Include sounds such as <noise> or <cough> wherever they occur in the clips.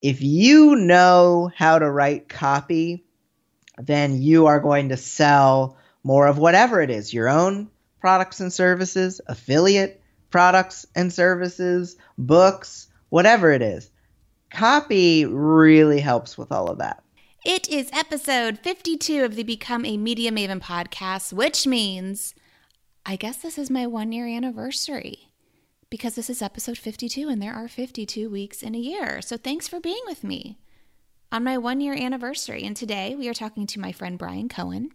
if you know how to write copy, then you are going to sell more of whatever it is your own products and services, affiliate products and services, books, whatever it is. Copy really helps with all of that. It is episode 52 of the Become a Media Maven podcast, which means I guess this is my one year anniversary because this is episode 52 and there are 52 weeks in a year. So thanks for being with me on my one year anniversary. And today we are talking to my friend Bryan Cohen.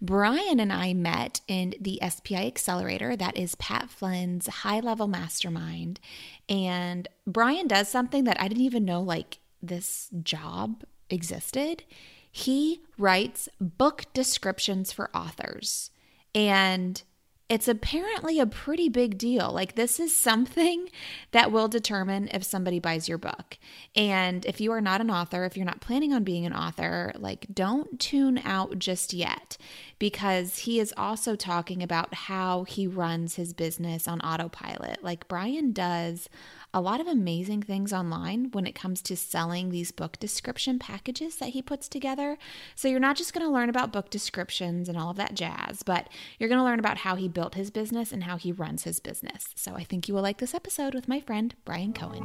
Bryan and I met in the SPI Accelerator, that is Pat Flynn's high level mastermind. And Bryan does something that I didn't even know like this job existed. He writes book descriptions for authors. And it's apparently a pretty big deal. Like, this is something that will determine if somebody buys your book. And if you are not an author, if you're not planning on being an author, like, don't tune out just yet because he is also talking about how he runs his business on autopilot. Like, Bryan does a lot of amazing things online when it comes to selling these book description packages that he puts together. So you're not just going to learn about book descriptions and all of that jazz, but you're going to learn about how he built his business and how he runs his business. So I think you will like this episode with my friend Bryan Cohen.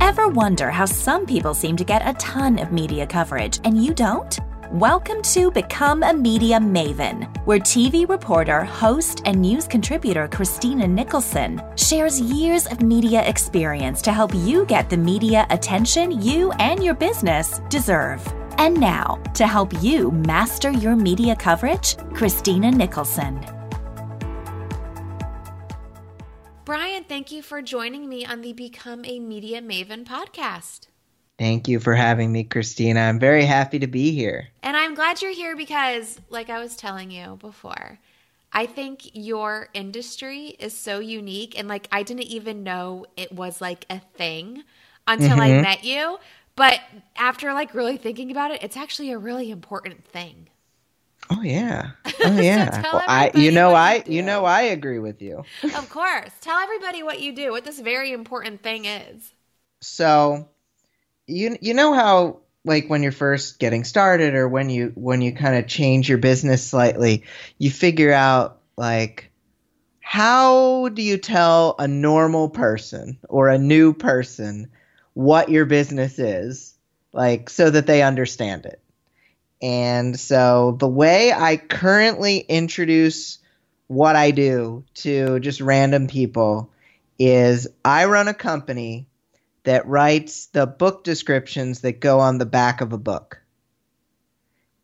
Ever wonder how some people seem to get a ton of media coverage and you don't? Welcome to Become a Media Maven, where TV reporter, host, and news contributor Christina Nicholson shares years of media experience to help you get the media attention you and your business deserve. And now, to help you master your media coverage, Christina Nicholson. Bryan, thank you for joining me on the Become a Media Maven podcast. Thank you for having me, Christina. I'm very happy to be here. And I'm glad you're here because, like I was telling you before, I think your industry is so unique. And like, I didn't even know it was like a thing until mm-hmm. I met you. But after like really thinking about it, it's actually a really important thing. Oh yeah. <laughs> Oh yeah. so well, I you know I you, you know I agree with you. of course. Tell everybody what you do, what this very important thing is. So you you know how like when you're first getting started or when you when you kind of change your business slightly, you figure out like how do you tell a normal person or a new person what your business is like so that they understand it. And so the way I currently introduce what I do to just random people is I run a company that writes the book descriptions that go on the back of a book.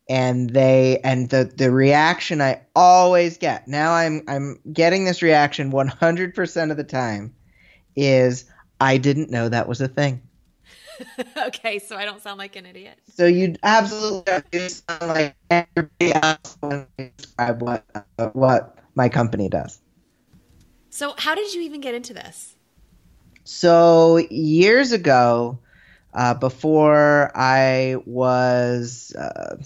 And they and the the reaction I always get. Now I'm I'm getting this reaction 100% of the time is I didn't know that was a thing. <laughs> okay, so I don't sound like an idiot. So you absolutely sound like everybody else when you describe what uh, what my company does. So how did you even get into this? So years ago, uh, before I was, uh,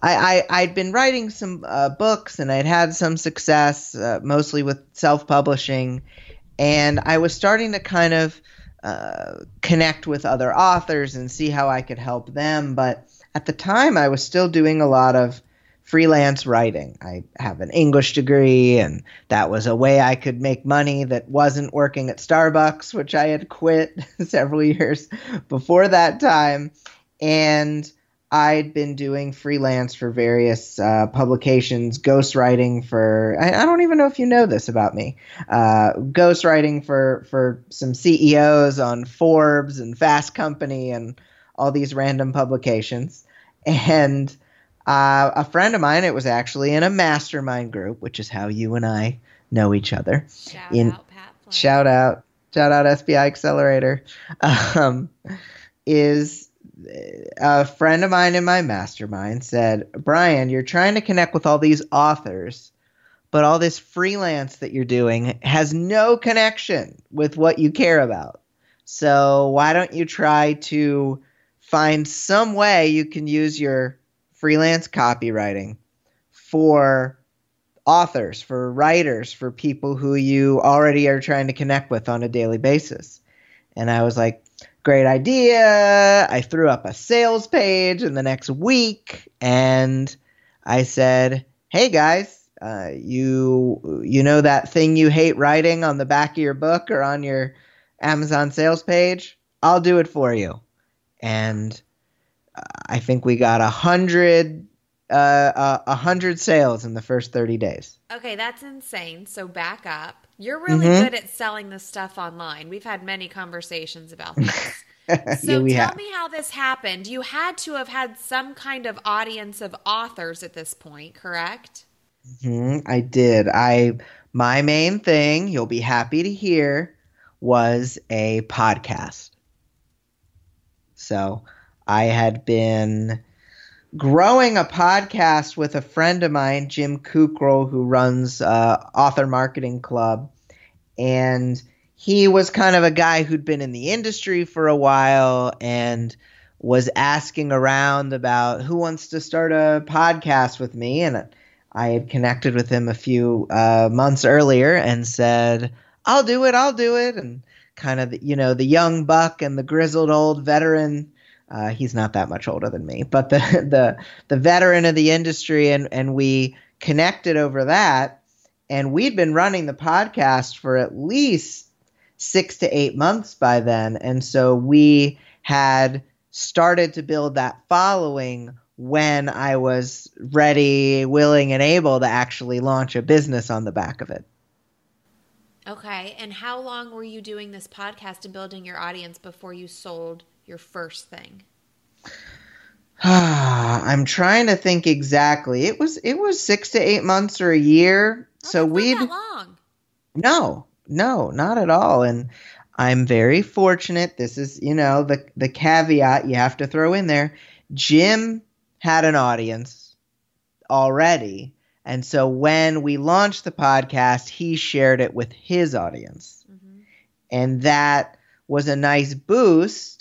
I, I had been writing some uh, books and I'd had some success, uh, mostly with self-publishing, and I was starting to kind of uh, connect with other authors and see how I could help them. But at the time, I was still doing a lot of freelance writing. I have an English degree, and that was a way I could make money that wasn't working at Starbucks, which I had quit <laughs> several years before that time. And I'd been doing freelance for various uh, publications, ghostwriting for, I, I, don't even know if you know this about me, uh, ghostwriting for, for some CEOs on Forbes and Fast Company and all these random publications. And uh, a friend of mine, it was actually in a mastermind group, which is how you and I know each other. Shout in, out, Pat. Flynn. Shout out, shout out, SPI Accelerator. Um, is a friend of mine in my mastermind said, Bryan, you're trying to connect with all these authors, but all this freelance that you're doing has no connection with what you care about. So why don't you try to find some way you can use your freelance copywriting for authors, for writers, for people who you already are trying to connect with on a daily basis. And I was like, great idea. I threw up a sales page in the next week and I said, hey guys, uh, you you know that thing you hate writing on the back of your book or on your Amazon sales page? I'll do it for you. And I think we got a hundred uh, a hundred sales in the first 30 days. Okay, that's insane. So back up. You're really mm-hmm. good at selling this stuff online. We've had many conversations about this. <laughs> so yeah, tell have. me how this happened. You had to have had some kind of audience of authors at this point, correct? Mm-hmm, I did. I my main thing, you'll be happy to hear, was a podcast. So I had been growing a podcast with a friend of mine, Jim Kukral, who runs uh, Author Marketing Club, and he was kind of a guy who'd been in the industry for a while and was asking around about who wants to start a podcast with me, and I had connected with him a few uh, months earlier and said, "I'll do it, I'll do it," and kind of you know the young buck and the grizzled old veteran uh, he's not that much older than me, but the <laughs> the the veteran of the industry, and and we connected over that, and we'd been running the podcast for at least six to eight months by then, and so we had started to build that following when I was ready, willing, and able to actually launch a business on the back of it. Okay. And how long were you doing this podcast and building your audience before you sold your first thing? <sighs> I'm trying to think exactly. It was it was six to eight months or a year. Oh, so we long. No, no, not at all. And I'm very fortunate. This is, you know, the the caveat you have to throw in there. Jim had an audience already. And so when we launched the podcast, he shared it with his audience. Mm-hmm. And that was a nice boost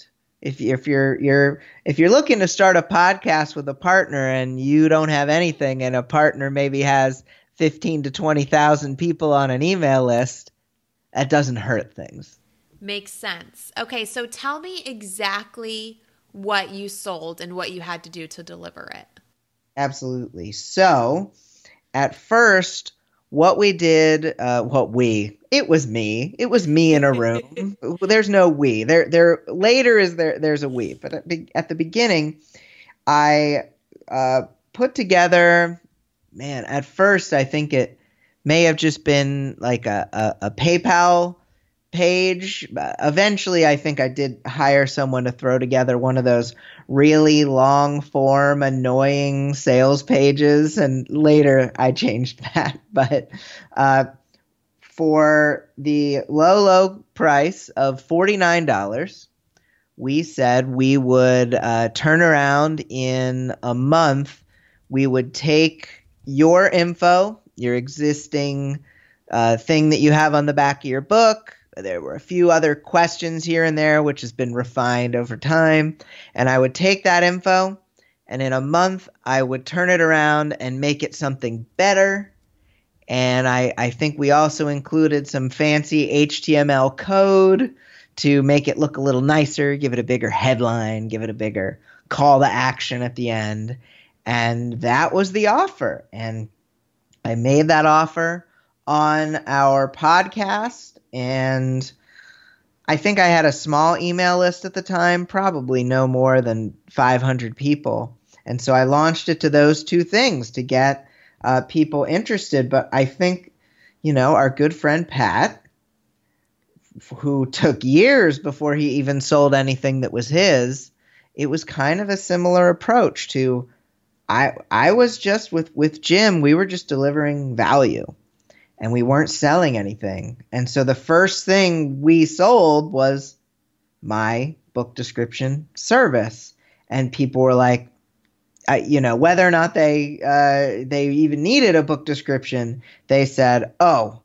if if you're you're if you're looking to start a podcast with a partner and you don't have anything and a partner maybe has 15 to 20,000 people on an email list that doesn't hurt things. Makes sense. Okay so tell me exactly what you sold and what you had to do to deliver it. Absolutely. So at first what we did, uh, what we, it was me. It was me in a <laughs> room. there's no we. There, there. Later is there. There's a we, but at, be, at the beginning, I uh, put together. Man, at first I think it may have just been like a, a, a PayPal page. Eventually, I think I did hire someone to throw together one of those really long form, annoying sales pages. And later I changed <laughs> that. But uh, for the low, low price of $49, we said we would uh, turn around in a month. We would take your info, your existing uh, thing that you have on the back of your book, there were a few other questions here and there, which has been refined over time. And I would take that info, and in a month, I would turn it around and make it something better. And I, I think we also included some fancy HTML code to make it look a little nicer, give it a bigger headline, give it a bigger call to action at the end. And that was the offer. And I made that offer on our podcast and I think I had a small email list at the time, probably no more than 500 people. And so I launched it to those two things to get uh, people interested. But I think, you know, our good friend Pat, who took years before he even sold anything that was his, it was kind of a similar approach to I I was just with with Jim, we were just delivering value and we weren't selling anything. And so the first thing we sold was my book description service. And people were like, I, you know, whether or not they uh, they even needed a book description, they said, "Oh,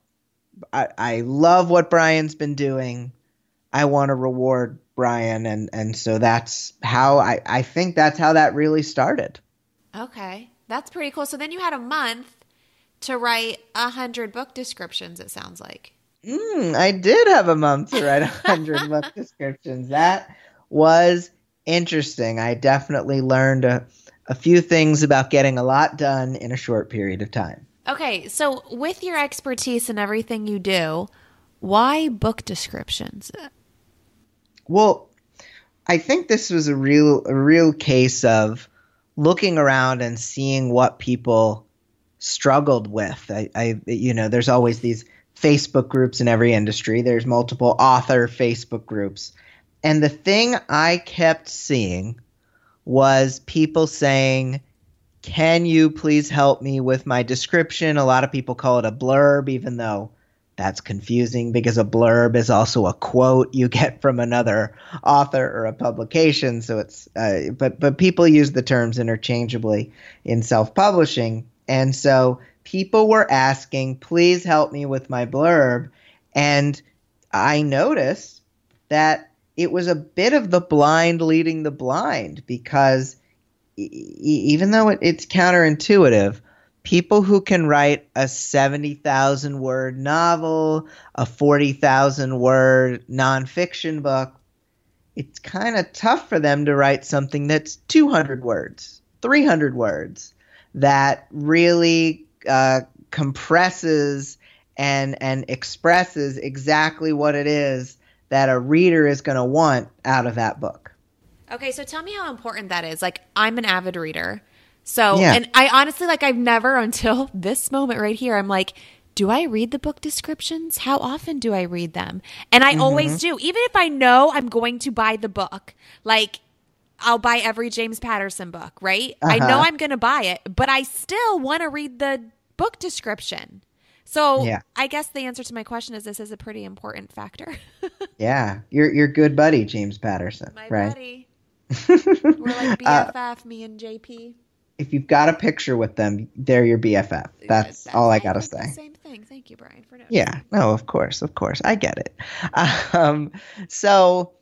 I, I love what Bryan's been doing. I want to reward Bryan," and and so that's how I I think that's how that really started. Okay, that's pretty cool. So then you had a month to write a hundred book descriptions. It sounds like. Mm, I did have a month to write a <laughs> 100 book descriptions. That was interesting. I definitely learned a, a few things about getting a lot done in a short period of time. Okay, so with your expertise and everything you do, why book descriptions? Well, I think this was a real a real case of looking around and seeing what people struggled with. I, I you know, there's always these Facebook groups in every industry. There's multiple author Facebook groups. And the thing I kept seeing was people saying, Can you please help me with my description? A lot of people call it a blurb, even though that's confusing because a blurb is also a quote you <laughs> get from another author or a publication. So it's, uh, but, but people use the terms interchangeably in self publishing. And so people were asking, please help me with my blurb. And I noticed that it was a bit of the blind leading the blind because e- even though it, it's counterintuitive, people who can write a 70,000 word novel, a 40,000 word nonfiction book, it's kind of tough for them to write something that's 200 words, 300 words, that really uh, compresses and and expresses exactly what it is that a reader is going to want out of that book. Okay, so tell me how important that is. Like I'm an avid reader. So, yeah. and I honestly like I've never <laughs> until this moment right here I'm like do I read the book descriptions? How often do I read them? And I mm-hmm. always do. Even if I know I'm going to buy the book. Like I'll buy every James Patterson book, right? Uh-huh. I know I'm going to buy it, but I still want to read the book description. So yeah. I guess the answer to my question is this is a pretty important factor. <laughs> yeah, you're you're good buddy James Patterson, my right? Buddy. <laughs> We're like BFF, uh, me and JP. If you've got a picture with them, they're your BFF. That's, That's all I gotta say. same thing. Thank you, Bryan, for noticing. Yeah, no, of course, of course, I get it. <laughs> Um, so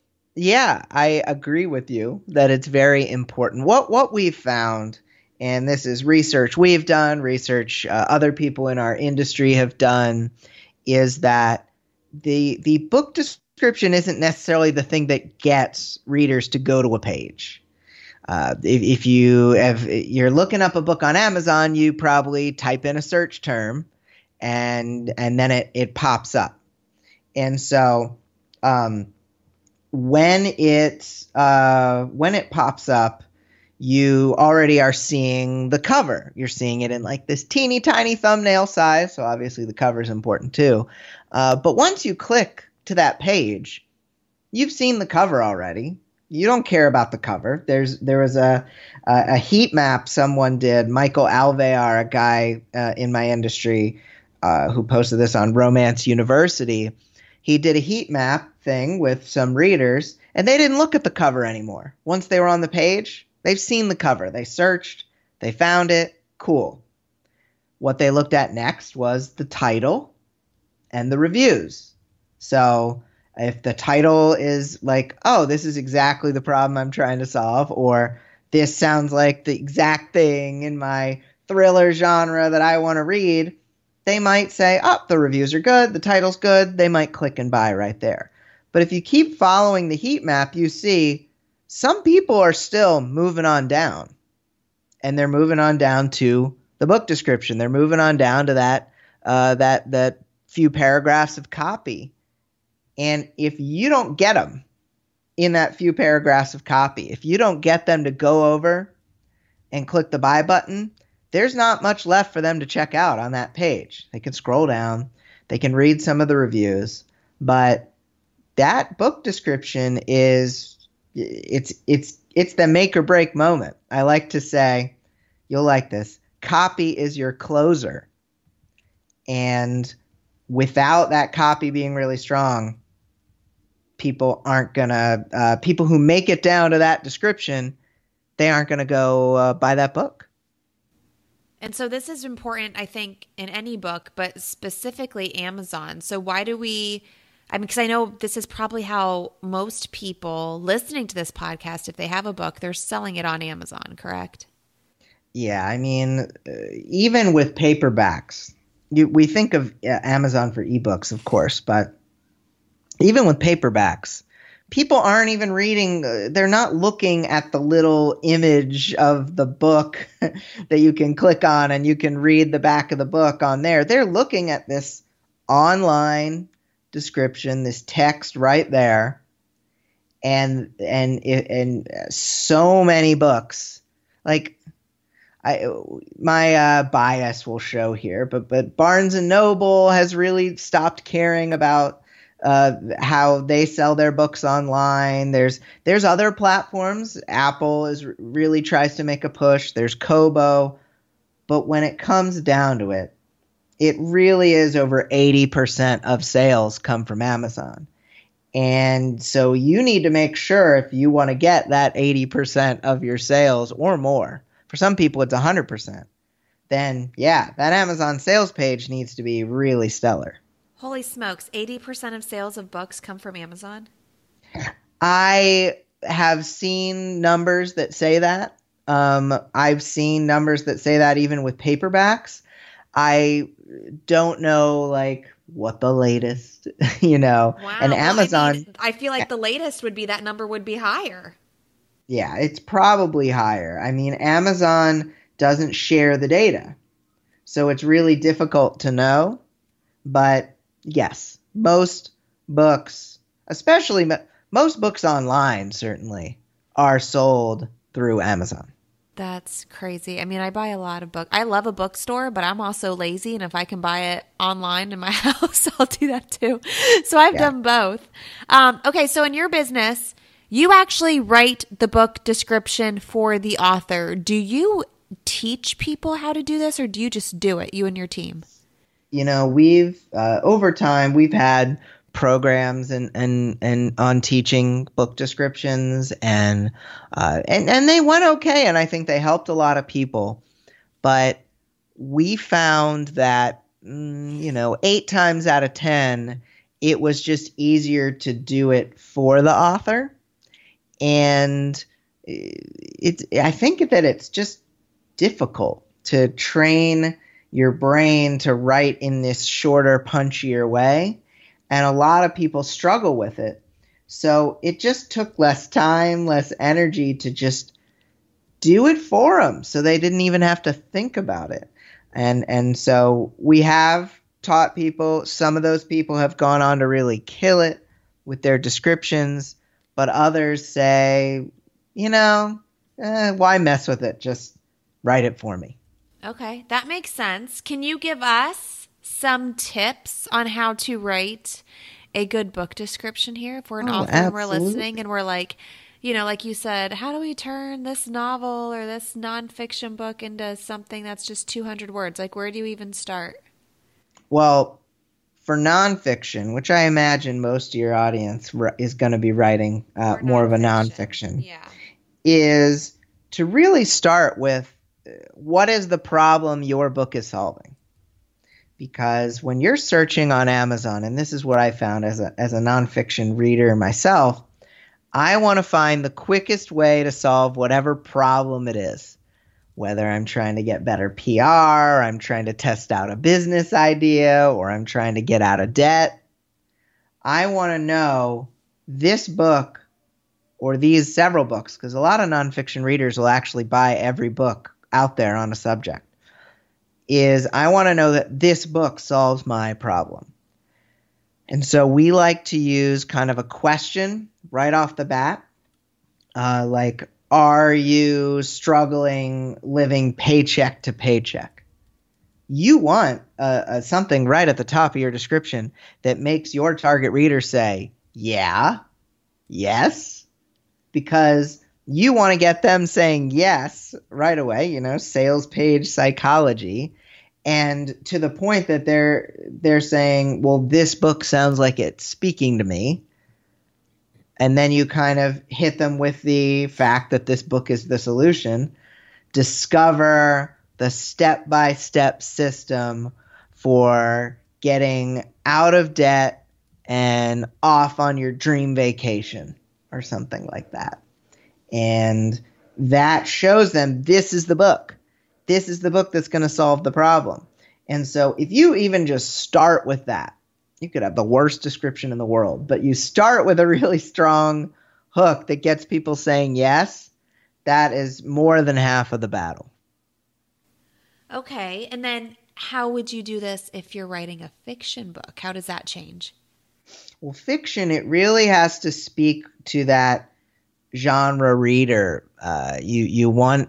yeah, I agree with you that it's very important. What what we've found and this is research we've done, research uh, other people in our industry have done, is that the the book description isn't necessarily the thing that gets readers to go to a page. Uh, if, if you have you're looking up a book on Amazon, you probably type in a search term, and and then it it pops up, and so um, when it uh, when it pops up, you already are seeing the cover. You're seeing it in like this teeny tiny thumbnail size. So obviously the cover is important too. Uh, but once you click to that page, you've seen the cover already. You don't care about the cover. There's there was a a, a heat map someone did. Michael Alvear, a guy uh, in my industry, uh, who posted this on Romance University. He did a heat map thing with some readers, and they didn't look at the cover anymore. Once they were on the page, They've seen the cover. They searched, they found it. Cool. What they looked at next was the title and the reviews. So if the title is like, oh, this is exactly the problem I'm trying to solve, or this sounds like the exact thing in my thriller genre that I want to read, they might say, oh, the reviews are good, the title's good. They might click and buy right there. But if you keep following the heat map, you see some people are still moving on down and they're moving on down to the book description they're moving on down to that uh, that that few paragraphs of copy and if you don't get them in that few paragraphs of copy if you don't get them to go over and click the buy button there's not much left for them to check out on that page they can scroll down they can read some of the reviews but that book description is it's it's it's the make or break moment. I like to say, you'll like this. Copy is your closer. And without that copy being really strong, people aren't gonna uh, people who make it down to that description, they aren't gonna go uh, buy that book. And so this is important, I think, in any book, but specifically Amazon. So why do we I mean, because I know this is probably how most people listening to this podcast, if they have a book, they're selling it on Amazon, correct? Yeah, I mean, uh, even with paperbacks, you, we think of uh, Amazon for ebooks, of course, but even with paperbacks, people aren't even reading uh, they're not looking at the little image of the book <laughs> that you can click on and you can read the back of the book on there. They're looking at this online description this text right there. And and and so many books. Like I my uh, bias will show here, but but Barnes and Noble has really stopped caring about uh, how they sell their books online. There's there's other platforms. Apple is really tries to make a push. There's Kobo, but when it comes down to it, it really is over 80% of sales come from Amazon. And so you need to make sure if you want to get that 80% of your sales or more. For some people it's 100%. Then yeah, that Amazon sales page needs to be really stellar. Holy smokes, 80% of sales of books come from Amazon? I have seen numbers that say that. Um, I've seen numbers that say that even with paperbacks. I don't know like what the latest, <laughs> you know. Wow. And Amazon, I, mean, I feel like the latest would be that number would be higher. yeah, it's probably higher. I mean, Amazon doesn't share the data. So it's really difficult to know, but yes, most books, especially mo- most books online certainly are sold through Amazon. That's crazy. I mean, I buy a lot of books. I love a bookstore, but I'm also lazy. And if I can buy it online in my <laughs> house, I'll do that too. So I've Yeah. done both. Um, okay. So in your business, you actually write the book description for the author. Do you teach people how to do this or do you just do it, you and your team? You know we've uh, over time we've had programs and and and on teaching book descriptions and uh, and and they went okay and I think they helped a lot of people. But we found that mm, you know eight times out of ten it was just easier to do it for the author. And it's I think that it's just difficult to train your brain to write in this shorter, punchier way. And a lot of people struggle with it. So it just took less time, less energy to just do it for them. So they didn't even have to think about it. And, and so we have taught people, some of those people have gone on to really kill it with their descriptions, but others say, you know, eh, why mess with it? Just write it for me. Okay, that makes sense. Can you give us some tips on how to write a good book description here? If we're an Oh, author and we're listening and we're like, you know, like you said, how do we turn this novel or this nonfiction book into something that's just 200 words? Like, where do you even start? Well, for nonfiction, which I imagine most of your audience is going to be writing uh, more of a nonfiction, Yeah. is to really start with what is the problem your book is solving. Because when you're searching on Amazon, and this is what I found as a, as a nonfiction reader myself, I want to find the quickest way to solve whatever problem it is. Whether I'm trying to get better PR, I'm trying to test out a business idea, or I'm trying to get out of debt. I want to know this book or these several books, because a lot of nonfiction readers will actually buy every book out there on a subject. Is I want to know that this book solves my problem. And so we like to use kind of a question right off the bat, uh, like, are you struggling living paycheck to paycheck? You want uh, uh, something right at the top of your description that makes your target reader say, yeah, yes, because you want to get them saying yes right away, you know, sales page psychology and to the point that they're they're saying, "Well, this book sounds like it's speaking to me." And then you kind of hit them with the fact that this book is the solution. Discover the step-by-step system for getting out of debt and off on your dream vacation or something like that. And that shows them this is the book. This is the book that's going to solve the problem. And so if you even just start with that, you could have the worst description in the world, but you start with a really strong hook that gets people saying yes, that is more than half of the battle. Okay. And then how would you do this if you're writing a fiction book? How does that change? Well, fiction, it really has to speak to that genre reader. Uh, you you want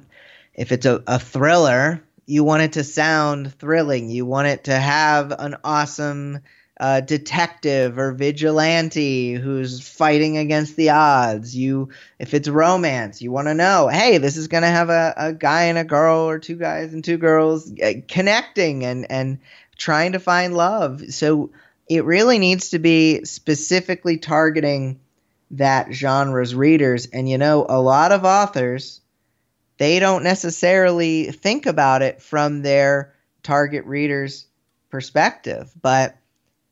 if it's a, a thriller, you want it to sound thrilling. You want it to have an awesome uh, detective or vigilante who's fighting against the odds. You, if it's romance, you want to know, hey, this is going to have a, a guy and a girl or two guys and two girls uh, connecting and and trying to find love. So it really needs to be specifically targeting that genre's readers. And you know, a lot of authors they don't necessarily think about it from their target readers' perspective, but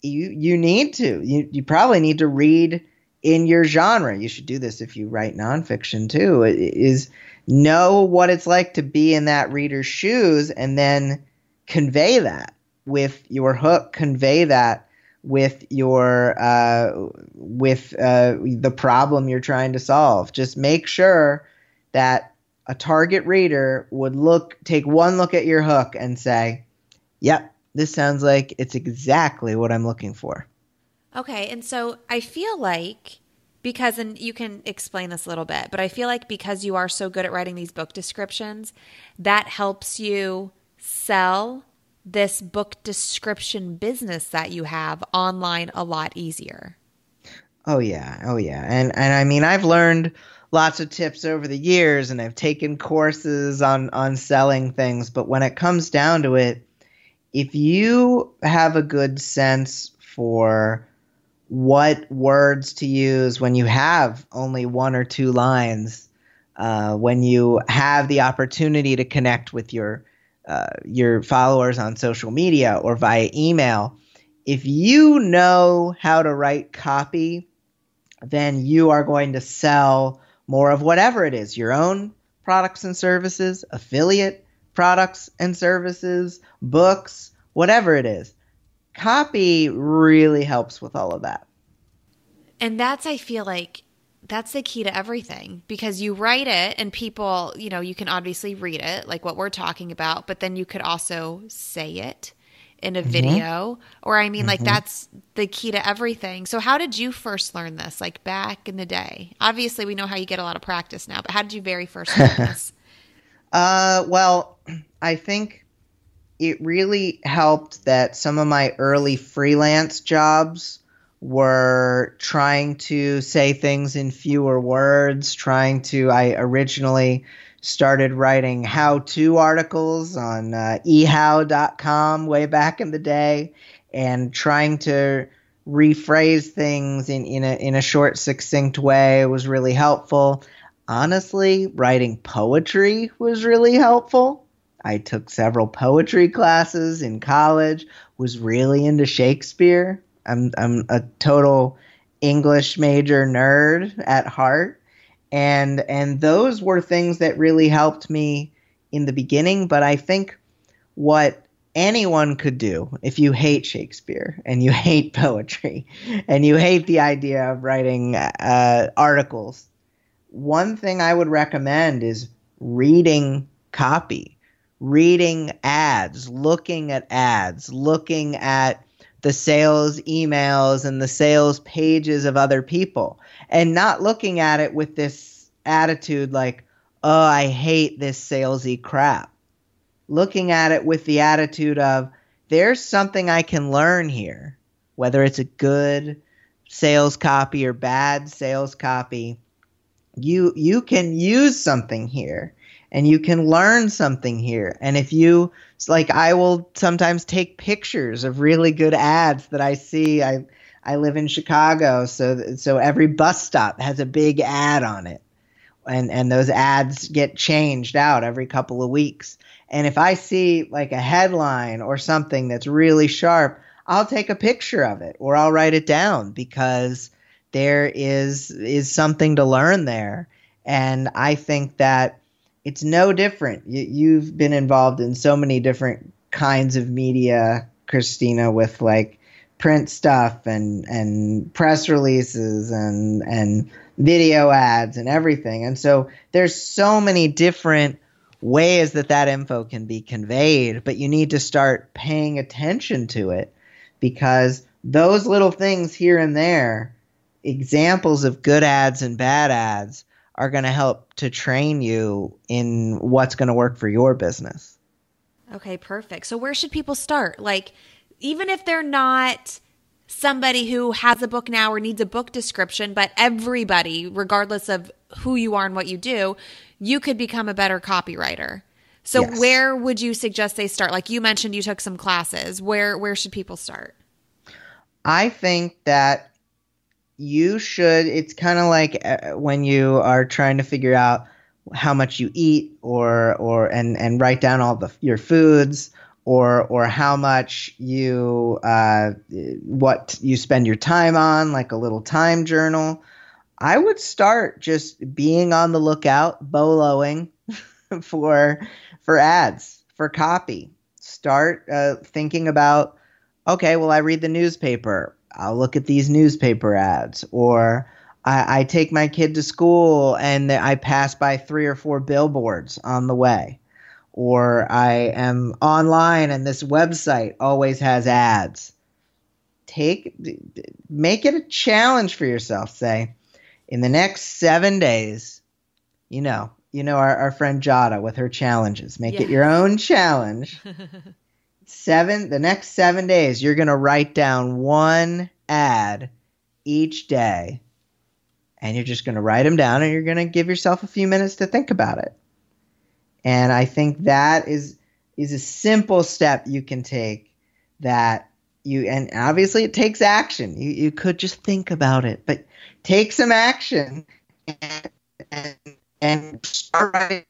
you you need to. You you probably need to read in your genre. You should do this if you write nonfiction too. Is know what it's like to be in that reader's shoes and then convey that with your hook. Convey that with your uh, with uh, the problem you're trying to solve. Just make sure that a target reader would look take one look at your hook and say, "Yep, this sounds like it's exactly what I'm looking for. Okay, and so I feel like because and you can explain this a little bit, but I feel like because you are so good at writing these book descriptions, that helps you sell this book description business that you have online a lot easier. Oh yeah, oh yeah. And and I mean I've learned lots of tips over the years and I've taken courses on on selling things, but when it comes down to it, if you have a good sense for what words to use when you have only one or two lines, uh, when you have the opportunity to connect with your uh, your followers on social media or via email, if you know how to write copy, then you are going to sell more of whatever it is your own products and services, affiliate products and services, books, whatever it is. Copy really helps with all of that. And that's, I feel like, that's the key to everything because you write it and people, you know, you can obviously read it, like what we're talking about, but then you could also say it in a mm-hmm. video. Or, I mean, mm-hmm. like, that's the key to everything. So, how did you first learn this, like back in the day? Obviously, we know how you get a lot of practice now, but how did you very first learn <laughs> this? Uh, well, I think it really helped that some of my early freelance jobs were trying to say things in fewer words, trying to. I originally started writing how to articles on uh, ehow.com way back in the day and trying to rephrase things in, in, a, in a short, succinct way was really helpful honestly, writing poetry was really helpful. I took several poetry classes in college, was really into Shakespeare. I'm I'm a total English major nerd at heart. And and those were things that really helped me in the beginning, but I think what anyone could do if you hate Shakespeare and you <laughs> hate poetry and you hate the idea of writing uh, articles one thing I would recommend is reading copy, reading ads, looking at ads, looking at the sales emails and the sales pages of other people, and not looking at it with this attitude like, oh, I hate this salesy crap. Looking at it with the attitude of, there's something I can learn here, whether it's a good sales copy or bad sales copy you you can use something here and you can learn something here. And if you like i will sometimes take pictures of really good ads that i see. I i live in chicago so so every bus stop has a big ad on it. And and those ads get changed out every couple of weeks. And if i see like a headline or something that's really sharp i'll take a picture of it or i'll write it down because there is is something to learn there. And i think that it's no different you, you've been involved in so many different kinds of media, Christina, with like print stuff and and press releases and and video ads and everything. And so there's so many different ways that that info can be conveyed, but you need to start paying attention to it because those little things here and there, examples of good ads and bad ads, are going to help to train you in what's going to work for your business. Okay, perfect. So where should people start? Like even if they're not somebody who has a book now or needs a book description, but everybody, regardless of who you are and what you do, you could become a better copywriter. So yes. where would you suggest they start? Like you mentioned you took some classes. Where where should people start? I think that you should it's kind of like uh, when you are trying to figure out how much you eat or or and and write down all the your foods or or how much you uh, what you spend your time on like a little time journal I would start just being on the lookout, boloing <laughs> for for ads, for copy. Start uh, thinking about, okay, well, I read the newspaper. I'll look at these newspaper ads, or I, I take my kid to school and I pass by three or four billboards on the way, or I am online and this website always has ads. Take, make it a challenge for yourself. Say, in the next seven days, you know, you know our, our friend Jada with her challenges. Make it your own challenge. <laughs> seven the next seven days, you're gonna write down one ad each day. And you're just gonna write them down and you're gonna give yourself a few minutes to think about it. And I think that is is a simple step you can take that you and obviously it takes action. You you could just think about it, but take some action and, and, and start writing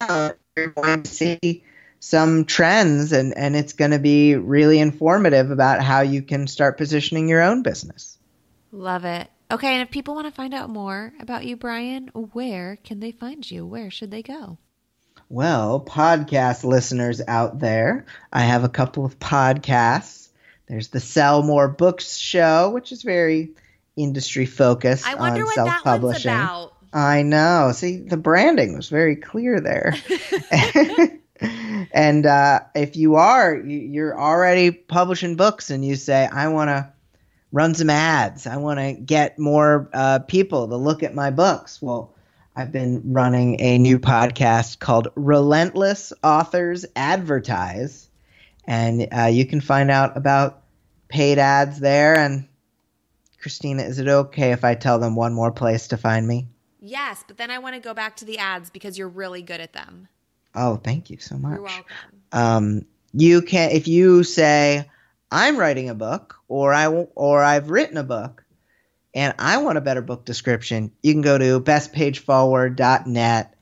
down. You're going to see some trends and, and it's going to be really informative about how you can start positioning your own business. Love it. Okay, and if people want to find out more about you, Bryan, where can they find you? Where should they go? Well, podcast listeners out there, I have a couple of podcasts. There's the Sell More Books show, which is very industry focused I wonder on what self-publishing. That one's about. I know. See, the branding was very clear there. <laughs> <laughs> and uh, if you are, you're already publishing books, and you say, "I want to run some ads. I want to get more uh, people to look at my books." Well, I've been running a new podcast called Relentless Authors Advertise, and uh, you can find out about paid ads there and Christina, is it okay if I tell them one more place to find me? Yes, but then I want to go back to the ads because you're really good at them. Oh, thank you so much. You're welcome. Um, you can if you say I'm writing a book or I or I've written a book and I want a better book description, you can go to bestpageforward.net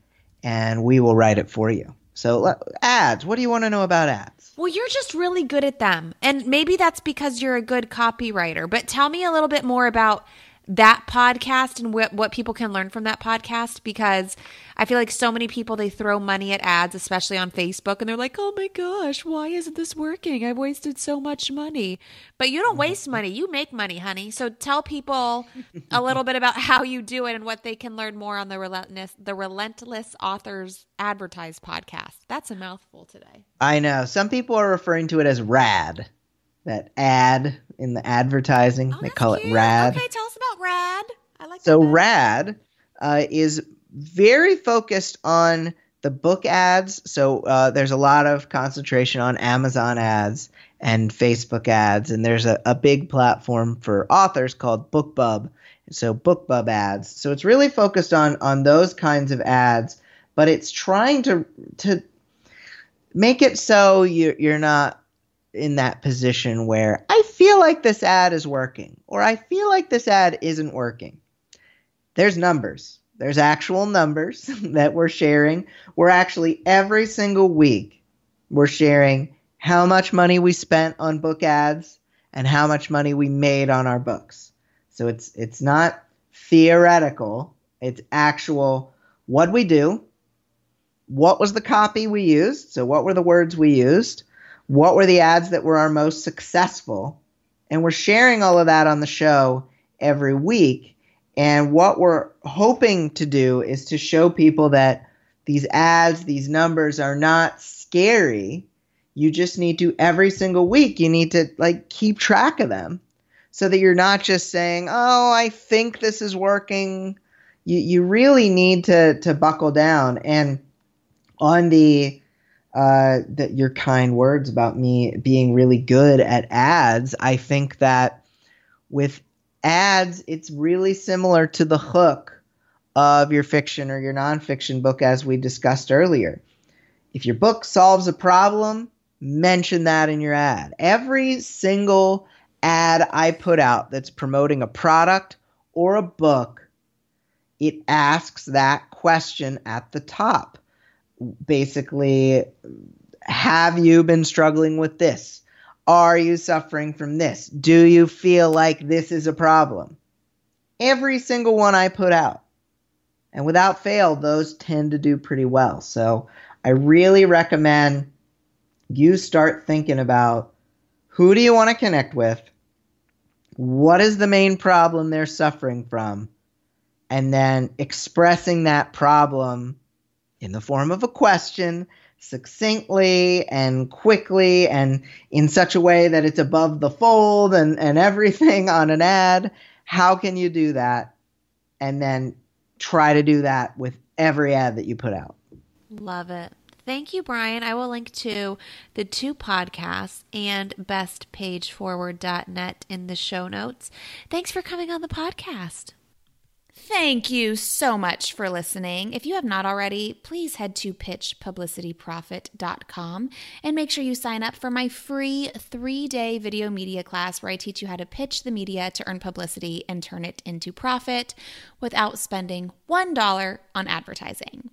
and we will write it for you. So ads, what do you want to know about ads? Well, you're just really good at them. And maybe that's because you're a good copywriter. But tell me a little bit more about that podcast and what, what people can learn from that podcast because I feel like so many people they throw money at ads, especially on Facebook, and they're like, "Oh my gosh, why isn't this working? I've wasted so much money." But you don't mm-hmm. waste money; you make money, honey. So tell people a little bit about how you do it and what they can learn more on the relentless the Relentless Authors Advertise podcast. That's a mouthful today. I know some people are referring to it as RAD that ad in the advertising. Oh, they call cute. it rad. Okay, tell us about rad. I like so rad uh, is very focused on the book ads. So uh, there's a lot of concentration on Amazon ads and Facebook ads, and there's a, a big platform for authors called BookBub. So BookBub ads. So it's really focused on on those kinds of ads, but it's trying to to make it so you, you're not in that position where I feel like this ad is working or I feel like this ad isn't working. There's numbers. There's actual numbers <laughs> that we're sharing. We're actually every single week we're sharing how much money we spent on book ads and how much money we made on our books. So it's it's not theoretical, it's actual what we do, what was the copy we used, so what were the words we used, what were the ads that were our most successful, and we're sharing all of that on the show every week. And what we're hoping to do is to show people that these ads, these numbers are not scary. You just need to every single week, you need to like keep track of them so that you're not just saying, "Oh, I think this is working." You you really need to to buckle down and on the uh, that your kind words about me being really good at ads. I think that with ads, it's really similar to the hook of your fiction or your nonfiction book, as we discussed earlier. If your book solves a problem, mention that in your ad. Every single ad I put out that's promoting a product or a book, it asks that question at the top. Basically, have you been struggling with this? Are you suffering from this? Do you feel like this is a problem? Every single one I put out. And without fail, those tend to do pretty well. So I really recommend you start thinking about who do you want to connect with? What is the main problem they're suffering from? And then expressing that problem in the form of a question succinctly and quickly and in such a way that it's above the fold and, and everything <laughs> on an ad. How can you do that? And then try to do that with every ad that you put out. Love it. Thank you, Bryan. I will link to the two podcasts and bestpageforward.net in the show notes. Thanks for coming on the podcast. Thank you so much for listening. If you have not already, please head to pitchpublicityprofit.com and make sure you sign up for my free three day video media class where I teach you how to pitch the media to earn publicity and turn it into profit without spending $1 on advertising.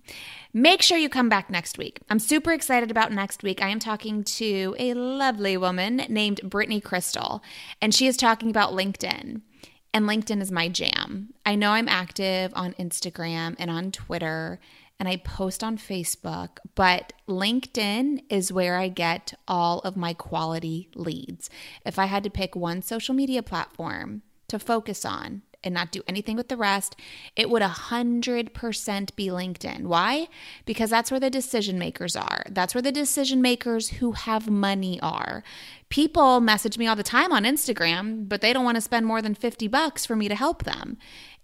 Make sure you come back next week. I'm super excited about next week. I am talking to a lovely woman named Brittany Crystal, and she is talking about LinkedIn and LinkedIn is my jam. I know I'm active on Instagram and on Twitter and I post on Facebook, but LinkedIn is where I get all of my quality leads. If I had to pick one social media platform to focus on, and not do anything with the rest, it would 100% be LinkedIn. Why? Because that's where the decision makers are. That's where the decision makers who have money are. People message me all the time on Instagram, but they don't want to spend more than 50 bucks for me to help them.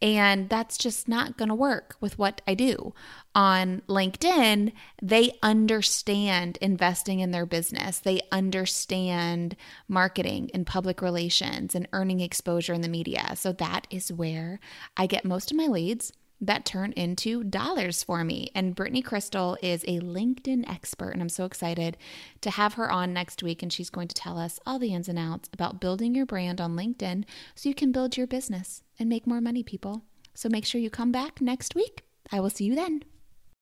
And that's just not going to work with what I do. On LinkedIn, they understand investing in their business, they understand marketing and public relations and earning exposure in the media. So that is where I get most of my leads that turn into dollars for me. And Brittany Crystal is a LinkedIn expert, and I'm so excited to have her on next week. And she's going to tell us all the ins and outs about building your brand on LinkedIn so you can build your business and make more money, people. So make sure you come back next week. I will see you then.